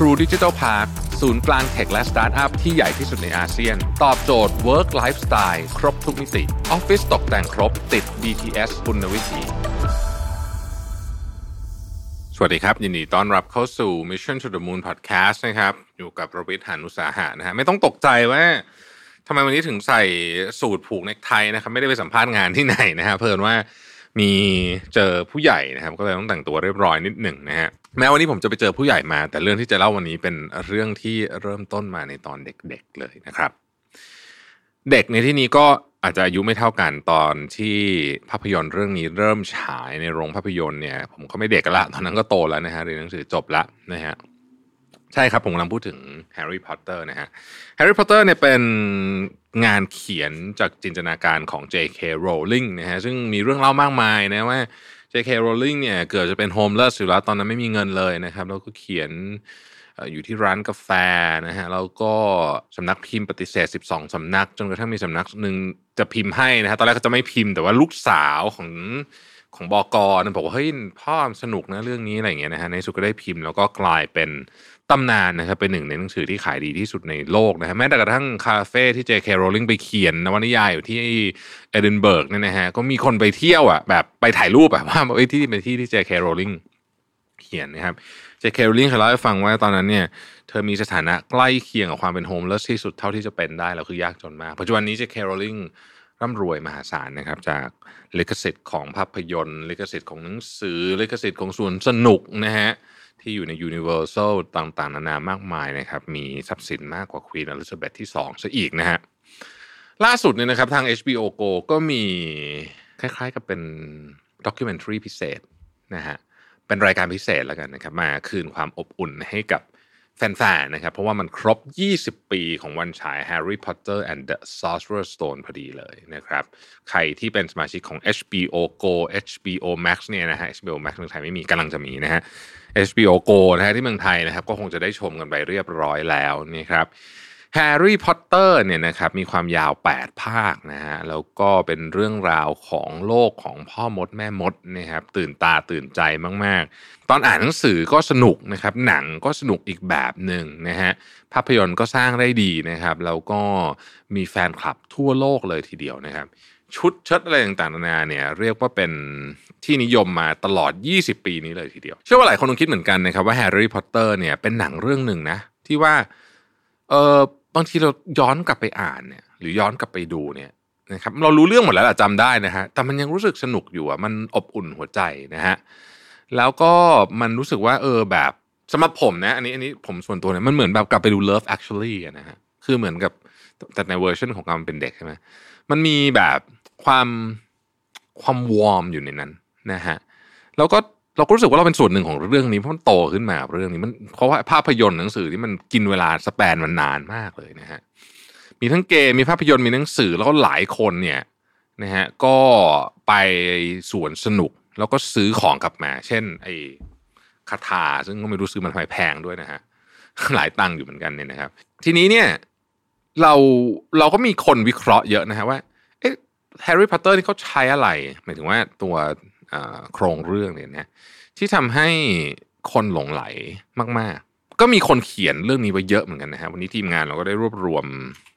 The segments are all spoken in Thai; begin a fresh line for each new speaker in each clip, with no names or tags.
True Digital Park ศูนย์กลางเทคและสตาร์ทอัพที่ใหญ่ที่สุดในอาเซียน ตอบโจทย์ Work Lifestyle ครบทุกมิติออฟฟิศตกแต่งครบติด BTS คุณวิถีสวัสดีครับ ยินดีต้อนรับเข้าสู่ Mission to the Moon Podcast นะครับ อยู่กับประวิทย์หานุสาหะนะฮะไม่ต้องตกใจว่าทำไมวันนี้ถึงใส่สูตรผูกเนคไทนะครับ ไม่ได้ไปสัมภาษณ์งานที่ไหนนะฮะเพิ่นว่า มีเจอผู้ใหญ่นะครับ ก็เลยต้องแต่งตัวเรียบร้อยนิดหนึ่งนะฮะแม้วันนี้ผมจะไปเจอผู้ใหญ่มา แต่เรื่องที่จะเล่าวันนี้เป็นเรื่องที่เริ่มต้นมาในตอนเด็กๆเลยนะครับ เด็กในที่นี้ก็อาจจะอายุไม่เท่ากันตอนที่ภาพยนตร์เรื่องนี้เริ่มฉายในโรงภาพยนตร์เนี่ย ผมก็ไม่เด็กละตอนนั้นก็โตแล้วนะฮะเรียนหนังสือจบละนะฮะ ใช่ครับ ผมกำลังพูดถึงแฮร์รี่พอตเตอร์นะฮะแฮร์รี่พอตเตอร์เนี่ยเป็นงานเขียนจากจินตนาการของ J.K. Rowling นะฮะซึ่งมีเรื่องเล่ามากมายนะว่า J.K. Rowling เนี่ยเกิดจะเป็นโฮมเลสอยู่แล้วตอนนั้นไม่มีเงินเลยนะครับ แล้วก็เขียนอยู่ที่ร้านกาแฟนะฮะแล้วก็สำนักพิมพ์ปฏิเสธ 12 สำนัก จนกระทั่งมีสำนักหนึ่งจะพิมพ์ให้นะฮะตอนแรกก็จะไม่พิมพ์แต่ว่าลูกสาวของ ของบอกรนะบอกว่าเฮ้ยพ่อสนุกนะเรื่องนี้อะไรอย่างเงี้ยนะฮะในสุดก็ได้พิมพ์แล้วก็กลายเป็นตำนานนะครับเป็นหนึ่งในหนังสือที่ขายดีที่สุดในโลกนะฮะแม้แต่กระทั่งคาเฟ่ที่ J.K. Rowling ไปเขียนนวนิยายอยู่ที่เอดินเบิร์กเนี่ยนะฮะก็มีคนไปเที่ยวอะแบบไปถ่ายรูปอะว่าไอ้ที่เป็นที่ที่ J.K. Rowling เขียนนะครับ J.K. Rowling เคยเล่าให้ฟังว่าตอนนั้นเนี่ยเธอมีสถานะใกล้เคียงกับความเป็น homeless ที่สุดเท่าที่จะเป็นได้แล้วคือยากจนมากปัจจุบันนี้ J.K. Rowling ร่ ร่ำรวยมหาศาลนะครับ จากลิขสิทธิ์ของภาพยนตร์ ลิขสิทธิ์ของหนังสือ ลิขสิทธิ์ของสวนสนุกนะฮะที่อยู่ใน Universal ต่างๆ นานามากมายนะครับ มีทรัพย์สินมากกว่าควีนอลิซาเบธที่2ซะอีกนะฮะล่าสุดเนี่ยนะครับทาง HBO Go ก็มีคล้ายๆกับเป็นด็อกิเมนทรีพิเศษนะฮะเป็นรายการพิเศษแล้วกันนะครับ มาคืนความอบอุ่นให้กับ แฟนๆนะครับ เพราะว่ามันครบ 20 ปีของวันฉาย Harry Potter and the Sorcerer's Stone พอดีเลยนะครับ ใครที่เป็นสมาชิกของ HBO Go HBO Max เนี่ยนะฮะ HBO Max เมืองไทยไม่มีกำลังจะมีนะฮะ HBO Go นะฮะที่เมืองไทยนะครับ ก็คงจะได้ชมกันไปเรียบร้อยแล้วนี่ครับ แฮร์รี่พอตเตอร์เนี่ยนะครับมีความยาว 8 ภาคนะฮะแล้วก็เป็นเรื่องราวของโลกของพ่อมดแม่มดนะครับตื่นตาตื่นใจมาก ๆ ตอนอ่านหนังสือก็สนุกนะครับหนังก็สนุกอีกแบบหนึ่งนะฮะภาพยนตร์ก็สร้างได้ดีนะครับแล้วก็มีแฟนคลับทั่วโลกเลยทีเดียวนะครับชุดเชิดอะไรต่างๆนานาเนี่ยเรียกว่าเป็นที่นิยมมาตลอด 20 ปีนี้เลยทีเดียว เชื่อว่าหลายคนคงคิดเหมือนกันนะครับว่าแฮร์รี่พอตเตอร์เนี่ยเป็นหนังเรื่องหนึ่งนะที่ว่าเออ บางทีเราย้อนกลับไปอ่านเนี่ย หรือย้อนกลับไปดูเนี่ยนะครับ เรารู้เรื่องหมดแล้วแหละจำได้นะฮะแต่มันยังรู้สึกสนุกอยู่อะมันอบอุ่นหัวใจนะฮะแล้วก็มันรู้สึกว่า เออแบบสำหรับผมนะ อันนี้อันนี้ผมส่วนตัวเนี่ยมันเหมือนแบบกลับไปดู Love Actually นะฮะคือเหมือนกับแต่ในเวอร์ชันของการเป็นเด็กใช่ไหมมันมีแบบความความ warm อยู่ในนั้นนะฮะแล้วก็ เราก็รู้สึกว่าเราเป็นส่วนหนึ่งของเรื่องนี้เพราะมันโตขึ้นมาเรื่องนี้มันเพราะว่าภาพยนตร์หนังสือที่มันกินเวลาสแปนมันนานมากเลยนะฮะมีทั้งเกมมีภาพยนตร์มีหนังสือแล้วก็หลายคนเนี่ยนะฮะก็ไปสวนสนุกแล้วก็ซื้อของกลับมา เช่น ไอ้คาถาซึ่งก็ไม่รู้ซื้อมันทำไมแพงด้วยนะฮะหลายตังค์อยู่เหมือนกันเนี่ยนะครับ ทีนี้เนี่ยเราเราก็มีคนวิเคราะห์เยอะนะฮะว่าเอ๊ะแฮร์รี่พอตเตอร์นี่เขาใช้อะไรหมายถึงว่าตัว โครงเรื่องเนี่ยนะที่ทำให้คนหลงใหลมาก ๆ ก็มีคนเขียนเรื่องนี้ไว้เยอะเหมือนกันนะฮะวันนี้ทีมงานเราก็ได้รวบรวม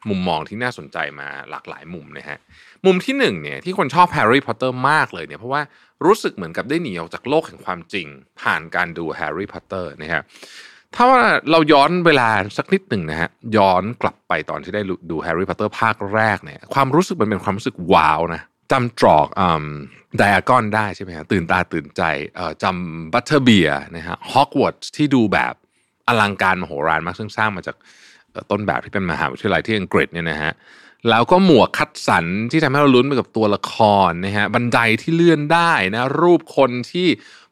มุมมองที่น่าสนใจมาหลากหลายมุมนะฮะมุมที่หนึ่งเนี่ยที่คนชอบแฮร์รี่พอตเตอร์มากเลยเนี่ยเพราะว่ารู้สึกเหมือนกับได้หนีออกจากโลกแห่งความจริง ผ่านการดูแฮร์รี่พอตเตอร์นะครับถ้าว่าเราย้อนเวลาสักนิดหนึ่งนะฮะย้อนกลับไปตอนที่ได้ดูแฮร์รี่พอตเตอร์ภาคแรกเนี่ยความรู้สึกมันเป็นความรู้สึกว้าวนะ จำตรอกอืมไดอากอนได้ใช่ไหมฮะตื่นตาตื่นใจเอ่อจำบัตเทอร์เบียร์นะฮะฮอกวอตส์ที่ดูแบบอลังการมโหฬารมากซึ่งสร้างมาจากต้นแบบที่เป็นมหาวิทยาลัยที่อังกฤษเนี่ยนะฮะแล้วก็หมวกคัดสรรที่ทำให้เราลุ้นไปกับตัวละครนะฮะบันไดที่เลื่อนได้นะรูปคนที่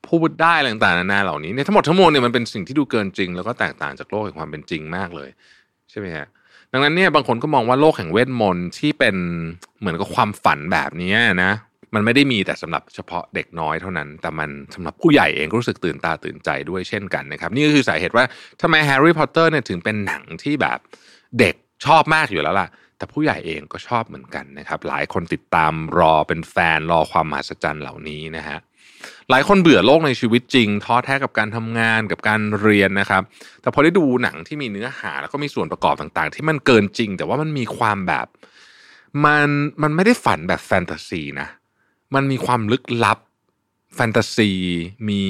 พูดได้ต่างๆนานาเหล่านี้เนี่ยทั้งหมดทั้งมวลเนี่ยมันเป็นสิ่งที่ดูเกินจริง แล้วก็แตกต่างจากโลกแห่งความเป็นจริงมากเลย ใช่ไหมฮะ ดังนั้นเนี่ยบางคนก็มองว่าโลกแห่งเวทมนต์ที่เป็นเหมือนกับความฝันแบบนี้นะมันไม่ได้มีแต่สำหรับเฉพาะเด็กน้อยเท่านั้น แต่มันสำหรับผู้ใหญ่เองก็รู้สึกตื่นตาตื่นใจด้วยเช่นกันนะครับ นี่ก็คือสาเหตุว่าทำไมแฮร์รี่พอตเตอร์เนี่ยถึงเป็นหนังที่แบบเด็กชอบมากอยู่แล้วล่ะ แต่ผู้ใหญ่เองก็ชอบเหมือนกันนะครับ หลายคนติดตามรอเป็นแฟนรอความมหัศจรรย์เหล่านี้นะฮะ หลายคนเบื่อโลกในชีวิตจริงท้อแท้กับการทำงานกับการเรียนนะครับ แต่พอได้ดูหนังที่มีเนื้อหาแล้วก็มีส่วนประกอบต่างๆ ที่มันเกินจริง แต่ว่ามันมีความแบบ มันมันไม่ได้ฝันแบบแฟนตาซีนะ มันมีความลึกลับแฟนตาซีมี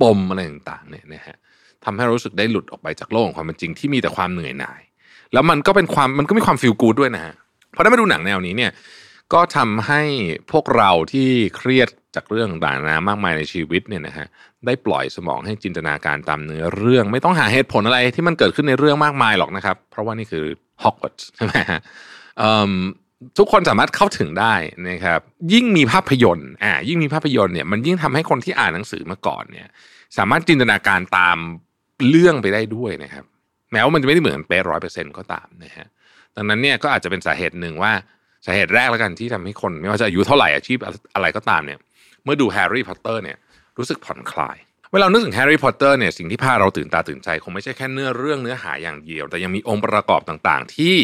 ปมอะไรต่างๆเนี่ยนะฮะทำให้รู้สึกได้หลุดออกไปจากโลกของความเป็นจริงที่มีแต่ความเหนื่อยหน่าย แล้วมันก็เป็นความมันก็มีความฟีลกูดด้วยนะฮะพอได้มาดูหนังแนวนี้เนี่ยก็ทำให้พวกเราที่เครียด จากเรื่องต่างๆมากมายในชีวิตเนี่ยนะฮะได้ปล่อยสมองให้จินตนาการตามเนื้อเรื่อง ไม่ต้องหาเหตุผลอะไรที่มันเกิดขึ้นในเรื่องมากมายหรอกนะครับ เพราะว่านี่คือฮอกวอตส์ใช่ไหมฮะทุกคนสามารถเข้าถึงได้นะครับยิ่งมีภาพยนตร์อ่ายิ่งมีภาพยนตร์เนี่ยมันยิ่งทำให้คนที่อ่านหนังสือมาก่อนเนี่ยสามารถจินตนาการตามเรื่องไปได้ด้วยนะครับ แม้ว่ามันจะไม่ได้เหมือนเป๊ะร้อยเปอร์เซ็นต์ก็ตามนะฮะดังนั้นเนี่ยก็อาจจะเป็นสาเหตุหนึ่งว่าสาเหตุแรกแล้วกันที่ทำให้คน ไม่ว่าจะอายุเท่าไหร่อาชีพอะไรก็ตามเนี่ย เมื่อดูแฮร์รี่พอตเตอร์เนี่ยรู้สึกผ่อนคลาย เวลานึกถึงแฮร์รี่พอตเตอร์เนี่ยสิ่งที่พาเราตื่นตาตื่นใจ คงไม่ใช่แค่เนื้อเรื่องเนื้อหาอย่างเดียว แต่ยังมีองค์ประกอบต่างๆ ที่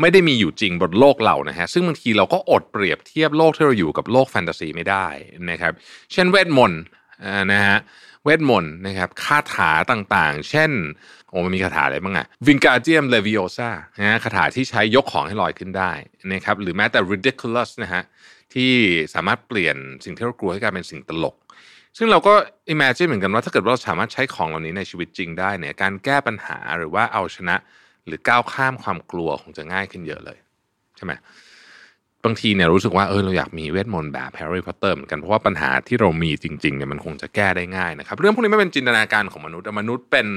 ไม่ได้มีอยู่จริงบนโลกเรานะฮะซึ่งบางทีเราก็อดเปรียบเทียบโลกที่เราอยู่กับโลกแฟนตาซีไม่ได้นะครับเช่นเวทมนต์นะฮะเวทมนต์นะครับคาถาต่างๆ เช่นโอ้มันมีคาถาอะไรบ้างอะวิงการ์เดียมเลวิโอซานะคาถาที่ใช้ยกของให้ลอยขึ้นได้นะครับหรือแม้แต่ ridiculous นะฮะ ที่สามารถเปลี่ยนสิ่งที่เรากลัวให้กลายเป็นสิ่งตลก ซึ่งเราก็ imagine เหมือนกันว่าถ้าเกิดว่าเราสามารถใช้ของเหล่านี้ในชีวิตจริงได้เนี่ยการแก้ปัญหาหรือว่าเอาชนะ หรือก้าวข้ามความกลัวคงจะง่ายขึ้นเยอะเลยใช่ไหมบางทีเนี่ยรู้สึกว่าเออเราอยากมีเวทมนต์แบบแฮร์รี่พอตเตอร์เหมือนกันเพราะว่าปัญหาที่เรามีจริงๆเนี่ยมันคงจะแก้ได้ง่ายนะครับ เรื่องพวกนี้ไม่เป็นจินตนาการของมนุษย์แต่มนุษย์เป็น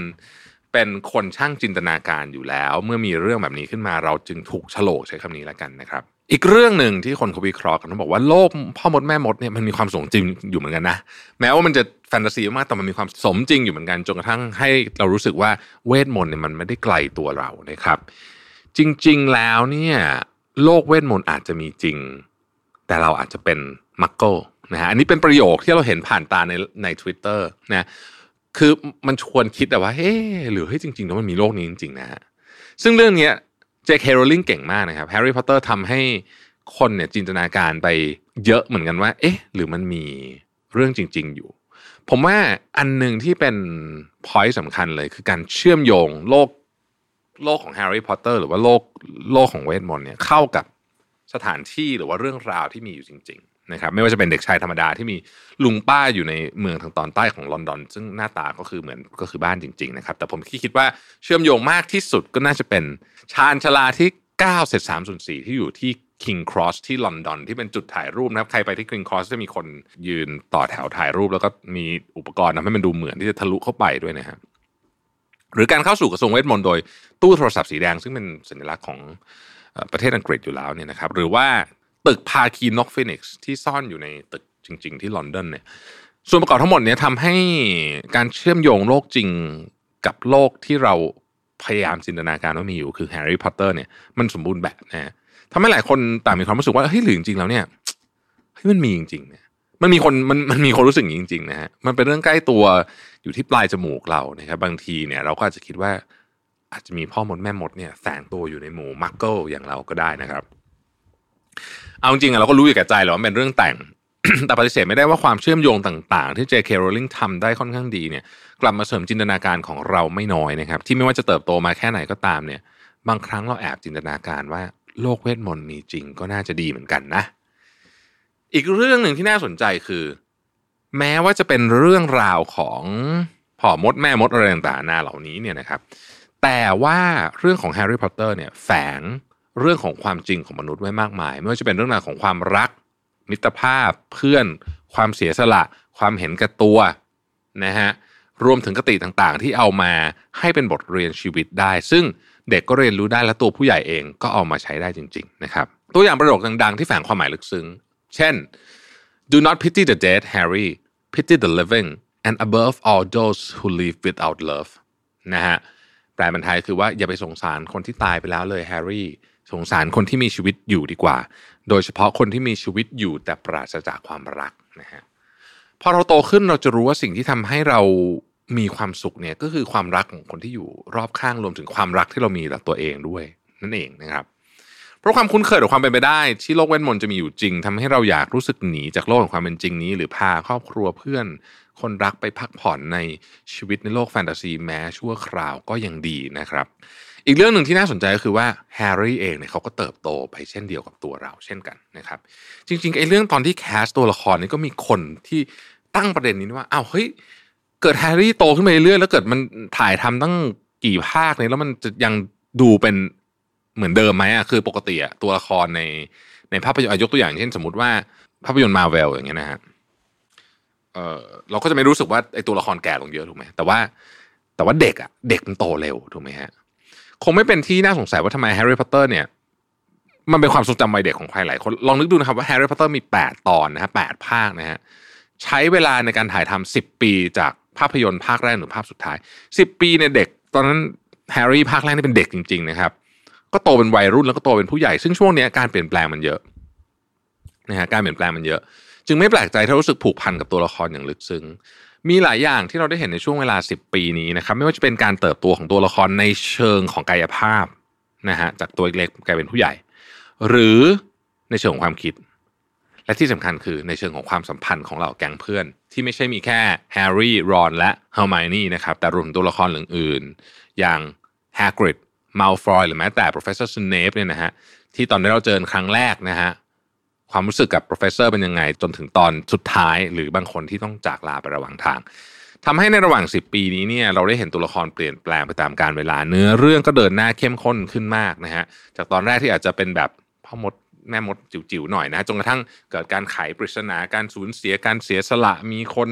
เป็นคนช่างจินตนาการอยู่แล้ว เมื่อมีเรื่องแบบนี้ขึ้นมาเราจึงถูกฉลกใช้คำนี้แล้วกันนะครับ อีกเรื่องหนึ่งที่คนเขาวิเคราะห์กันเขาบอกว่าโลกพ่อมดแม่มดเนี่ยมันมีความสมจริงอยู่เหมือนกันนะแม้ว่ามันจะแฟนตาซีมากแต่มันมีความสมจริงอยู่เหมือนกันจนกระทั่งให้เรารู้สึกว่าเวทมนต์เนี่ยมันไม่ได้ไกลตัวเรานะครับ จริง ๆแล้วเนี่ยโลกเวทมนต์อาจจะมีจริง แต่เราอาจจะเป็นมักเกิลนะฮะอันนี้เป็นประโยคที่เราเห็นผ่านตาในใน Twitter นะคือมันชวนคิดแต่ว่าเฮ้หรือเฮ้ยจริงๆแล้วมันมีโลกนี้จริงๆนะฮะซึ่งเรื่องเนี้ J.K. Rowling เก่งมากนะครับแฮร์รี่พอตเตอร์ทำให้คนเนี่ยจินตนาการไปเยอะเหมือนกันว่า เอ๊ะ หรือมันมีเรื่องจริง ๆ อยู่ ผมว่าอันหนึ่งที่เป็น point สำคัญเลยคือการเชื่อมโยงโลกโลกของแฮร์รี่พอตเตอร์หรือว่าโลกโลกของเวทมนต์เนี่ยเข้ากับสถานที่หรือว่าเรื่องราวที่มีอยู่จริง นะครับไม่ว่าจะเป็นเด็กชายธรรมดาที่มีลุงป้าอยู่ในเมืองทางตอนใต้ของลอนดอน ซึ่งหน้าตาก็คือเหมือนก็คือบ้านจริง ๆ นะครับ แต่ผมคิดว่าเชื่อมโยงมากที่สุดก็น่าจะเป็นชานชาลาที่9เศษ3ส่วน4ที่อยู่ที่ King Cross ที่ลอนดอนที่เป็นจุดถ่ายรูปนะครับ ใครไปที่ King Cross จะมีคนยืนต่อแถวถ่ายรูป แล้วก็มีอุปกรณ์ทำให้มันดูเหมือนที่จะทะลุเข้าไปด้วยนะครับหรือการเข้าสู่กระทรวงเวทมนตร์โดยตู้โทรศัพท์สีแดงซึ่งเป็นสัญลักษณ์ของประเทศอังกฤษอยู่แล้วเนี่ยนะครับ หรือว่า ตึกภาคีนกฟีนิกซ์ที่ซ่อนอยู่ในตึกจริง ๆ ที่ลอนดอนเนี่ย ส่วนประกอบทั้งหมดเนี่ยทำให้การเชื่อมโยงโลกจริงกับโลกที่เราพยายามจินตนาการว่ามีอยู่คือแฮร์รี่พอตเตอร์เนี่ยมันสมบูรณ์แบบนะทำให้หลายคนต่างมีความรู้สึกว่าเฮ้ยหรือจริงๆแล้วเนี่ยเฮ้ยมันมีจริงๆเนี่ยมันมีคนมันมันมีคนรู้สึกอย่างจริงๆนะฮะมันเป็นเรื่องใกล้ตัวอยู่ที่ปลายจมูกเรานะครับบางทีเนี่ยเราก็อาจจะคิดว่าอาจจะมีพ่อมดแม่มดเนี่ยแฝงตัวอยู่ในหมู่มักเกิลอย่างเราก็ได้นะครับ เอาจริงๆเราก็รู้อยู่แก่ใจแหละว่าเป็นเรื่องแต่ง แต่ปฏิเสธไม่ได้ว่าความเชื่อมโยงต่างๆ ที่เจคโรลิงทำได้ค่อนข้างดีเนี่ย กลับมาเสริมจินตนาการของเราไม่น้อยนะครับ ที่ไม่ว่าจะเติบโตมาแค่ไหนก็ตามเนี่ย บางครั้งเราแอบจินตนาการว่าโลกเวทมนต์มีจริงก็น่าจะดีเหมือนกันนะ อีกเรื่องหนึ่งที่น่าสนใจคือ แม้ว่าจะเป็นเรื่องราวของพ่อมดแม่มดอะไรต่างๆนาเหล่านี้เนี่ยนะครับ แต่ว่าเรื่องของแฮร์รี่พอตเตอร์เนี่ยแฝง เรื่องของความจริงของมนุษย์ไว้มากมาย ไม่ว่าจะเป็นเรื่องราวของความรัก มิตรภาพเพื่อน ความเสียสละ ความเห็นแก่ตัวนะฮะรวมถึงกติต่างๆ ที่เอามาให้เป็นบทเรียนชีวิตได้ ซึ่งเด็กก็เรียนรู้ได้และตัวผู้ใหญ่เองก็เอามาใช้ได้จริง ๆ นะครับ ตัวอย่างประโยคดัง ๆ ที่แฝงความหมายลึกซึ้ง เช่น do not pity the dead Harry pity the living and above all those who live without love นะฮะแปลเป็นไทยคือว่าอย่าไปสงสารคนที่ตายไปแล้วเลยแฮร์รี่ สงสารคนที่มีชีวิตอยู่ดีกว่า โดยเฉพาะคนที่มีชีวิตอยู่แต่ปราศจากความรักนะฮะพอเราโตขึ้นเราจะรู้ว่าสิ่งที่ทำให้เรามีความสุขเนี่ยก็คือความรักของคนที่อยู่รอบข้างรวมถึงความรักที่เรามีต่อตัวเองด้วย นั่นเองนะครับ เพราะความคุ้นเคยหรือความเป็นไปได้ ที่โลกเวทมนต์จะมีอยู่จริงทำให้เราอยากรู้สึกหนีจากโลกของความเป็นจริงนี้ หรือพาครอบครัวเพื่อน คนรักไปพักผ่อนในชีวิตในโลกแฟนตาซีแม้ชั่วคราวก็ยังดีนะครับ อีกเรื่องหนึ่งที่น่าสนใจก็คือว่าแฮร์รี่เองเนี่ยเขาก็เติบโตไปเช่นเดียวกับตัวเราเช่นกันนะครับ จริงๆไอ้เรื่องตอนที่ cast ตัวละครนี่ก็มีคนที่ตั้งประเด็นนี้ว่าอ้าวเฮ้ยเกิดแฮร์รี่โตขึ้นไปเรื่อยแล้วเกิดมันถ่ายทำตั้งกี่ภาคเนี่ยแล้วมันจะยังดูเป็นเหมือนเดิมไหมอะคือปกติอะตัวละครในในภาพยนตร์ยกตัวอย่างเช่นสมมติว่าภาพยนตร์มาเวลอย่างเงี้ยนะฮะเออเราก็จะไม่รู้สึกว่าไอ้ตัวละครแก่ลงเยอะถูกไหมแต่ว่า แต่ว่าเด็กอะเด็กมันโตเร็วถูกไหมฮะ คงไม่เป็นที่น่าสงสัยว่าทำไมแฮร์รี่พอตเตอร์เนี่ยมันเป็นความทรงจำวัยเด็กของใครหลายคนลองนึกดูนะครับว่าแฮร์รี่พอตเตอร์มี 8 ตอนนะฮะ8 ภาคนะฮะใช้เวลาในการถ่ายทำ10 ปีจากภาพยนตร์ภาคแรกหรือภาคสุดท้าย 10 ปีเนี่ยเด็ก ตอนนั้นแฮร์รี่ภาคแรกนี่เป็นเด็กจริง ๆ นะครับ ก็โตเป็นวัยรุ่นแล้วก็โตเป็นผู้ใหญ่ ซึ่งช่วงนี้การเปลี่ยนแปลงมันเยอะนะฮะการเปลี่ยนแปลงมันเยอะ จึงไม่แปลกใจถ้ารู้สึกผูกพันกับตัวละครอย่างลึกซึ้ง มีหลายอย่างที่เราได้เห็นในช่วงเวลา 10 ปีนี้นะครับ ไม่ว่าจะเป็นการเติบโตของตัวละครในเชิงของกายภาพนะฮะจากตัวเล็กกลายเป็นผู้ใหญ่ หรือในเชิงของความคิด และที่สำคัญคือในเชิงของความสัมพันธ์ของเหล่าแก๊งเพื่อน ที่ไม่ใช่มีแค่แฮร์รี่รอนและเฮอร์ไมนี่นะครับแต่รวมตัวละครอื่นๆ อย่างแฮกริดมัลฟอยหรือแม้แต่ professor Snape เนี่ยนะฮะที่ตอนที่เราเจอครั้งแรกนะฮะ ความรู้สึกกับ professor เป็นยังไง จนถึงตอนสุดท้าย หรือบางคนที่ต้องจากลาไประหว่างทางทำให้ในระหว่าง 10 ปีนี้เนี่ยเราได้เห็นตัวละครเปลี่ยนแปลงไปตามการเวลา เนื้อเรื่องก็เดินหน้าเข้มข้นขึ้นมากนะฮะจากตอนแรกที่อาจจะเป็นแบบพ่อมดแม่มดจิ๋วๆหน่อยนะจนกระทั่งเกิดการไขปริศนาการสูญเสียการเสียสละมีคน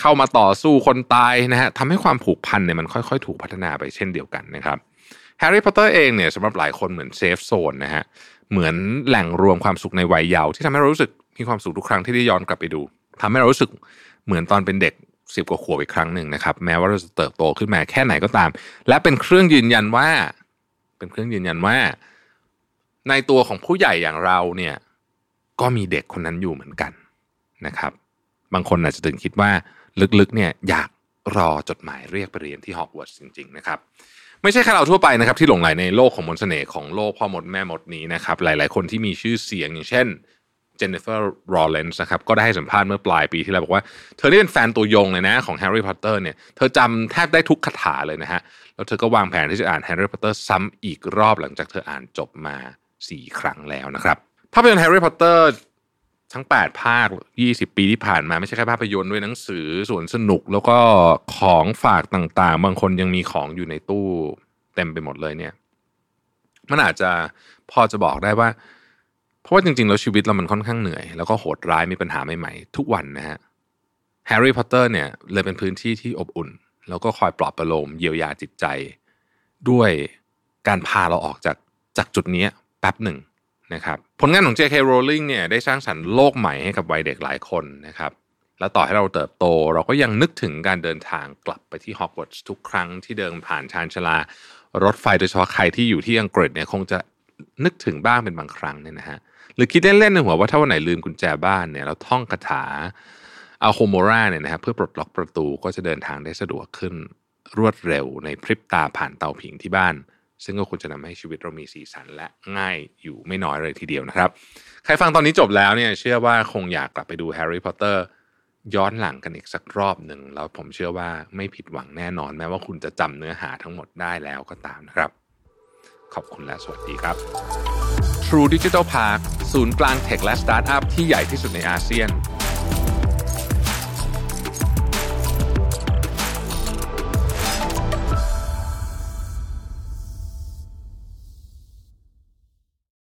เข้ามาต่อสู้คนตายนะฮะทำให้ความผูกพันเนี่ยมันค่อยๆ ถูกพัฒนาไปเช่นเดียวกันนะครับแฮร์รี่พอตเตอร์เองเนี่ยสำหรับหลายคนเหมือน safe zone นะฮะ เหมือนแหล่งรวมความสุขในวัยเยาว์ที่ทำให้เรารู้สึกมีความสุขทุกครั้งที่ได้ย้อนกลับไปดูทำให้เรารู้สึกเหมือนตอนเป็นเด็กสิบกว่าขวบอีกครั้งหนึ่งนะครับ แม้ว่าเราจะเติบโตขึ้นมาแค่ไหนก็ตาม และเป็นเครื่องยืนยันว่า เป็นเครื่องยืนยันว่า ในตัวของผู้ใหญ่อย่างเราเนี่ย ก็มีเด็กคนนั้นอยู่เหมือนกันนะครับ บางคนอาจจะถึงคิดว่าลึกๆเนี่ยอยากรอจดหมายเรียกไปเรียนที่ฮอกวอตส์จริง ๆ นะครับ ไม่ใช่แค่เราทั่วไปนะครับที่หลงใหลในโลกของมนต์เสน่ห์ของโลกพ่อมดแม่มดนี้นะครับหลาย ๆ คนที่มีชื่อเสียงอย่างเช่นเจนนิเฟอร์ ลอว์เรนซ์นะครับก็ได้ให้สัมภาษณ์เมื่อปลายปีที่แล้วบอกว่า เธอนี่เป็นแฟนตัวยงเลยนะของแฮร์รี่พอตเตอร์เนี่ยเธอจำแทบได้ทุกคาถาเลยนะฮะแล้วเธอก็วางแผนที่จะอ่านแฮร์รี่พอตเตอร์ซ้ำอีกรอบหลังจากเธออ่านจบมา 4 ครั้งแล้วนะครับภาพยนตร์แฮร์รี่พอตเตอร์ ทั้ง 8 ภาค 20 ปีที่ผ่านมาไม่ใช่แค่ภาพยนตร์ด้วยหนังสือสวนสนุกแล้วก็ของฝากต่างๆ บางคนยังมีของอยู่ในตู้เต็มไปหมดเลยเนี่ย มันอาจจะพอจะบอกได้ว่า เพราะว่าจริงๆ แล้วชีวิตเรามันค่อนข้างเหนื่อย แล้วก็โหดร้ายมีปัญหาใหม่ๆ ทุกวันนะฮะแฮร์รี่พอตเตอร์เนี่ยเลยเป็นพื้นที่ที่อบอุ่น แล้วก็คอยปลอบประโลมเยียวยาจิตใจ ด้วยการพาเราออกจากจากจุดนี้แป๊บหนึ่ง นะครับผลงานของ J.K. Rowling เนี่ยได้สร้างสรรค์โลกใหม่ให้กับวัยเด็กหลายคนนะครับแล้วต่อให้เราเติบโตเราก็ยังนึกถึงการเดินทางกลับไปที่ฮอกวอตส์ทุกครั้งที่เดินผ่านชานชลารถไฟโดยเฉพาะใครที่อยู่ที่อังกฤษเนี่ยคงจะนึกถึงบ้างเป็นบางครั้งเนี่ยนะฮะหรือคิดเล่นๆในหัวว่าถ้าวันไหนลืมกุญแจบ้านเนี่ยเราท่องคาถาอัลโคโมราเนี่ยนะครับเพื่อปลดล็อกประตูก็จะเดินทางได้สะดวกขึ้นรวดเร็วในพริบตาผ่านเตาผิงที่บ้าน ซึ่งก็ควรจะทำให้ชีวิตเรามีสีสันและง่ายอยู่ไม่น้อยเลยทีเดียวนะครับ ใครฟังตอนนี้จบแล้วเนี่ยเชื่อว่าคงอยากกลับไปดูแฮร์รี่พอตเตอร์ย้อนหลังกันอีกสักรอบหนึ่งแล้วผมเชื่อว่าไม่ผิดหวังแน่นอนแม้ว่าคุณจะจำเนื้อหาทั้งหมดได้แล้วก็ตามนะครับ ขอบคุณและสวัสดีครับ True Digital Park ศูนย์กลาง tech และสตาร์ทอัพที่ใหญ่ที่สุดในอาเซียน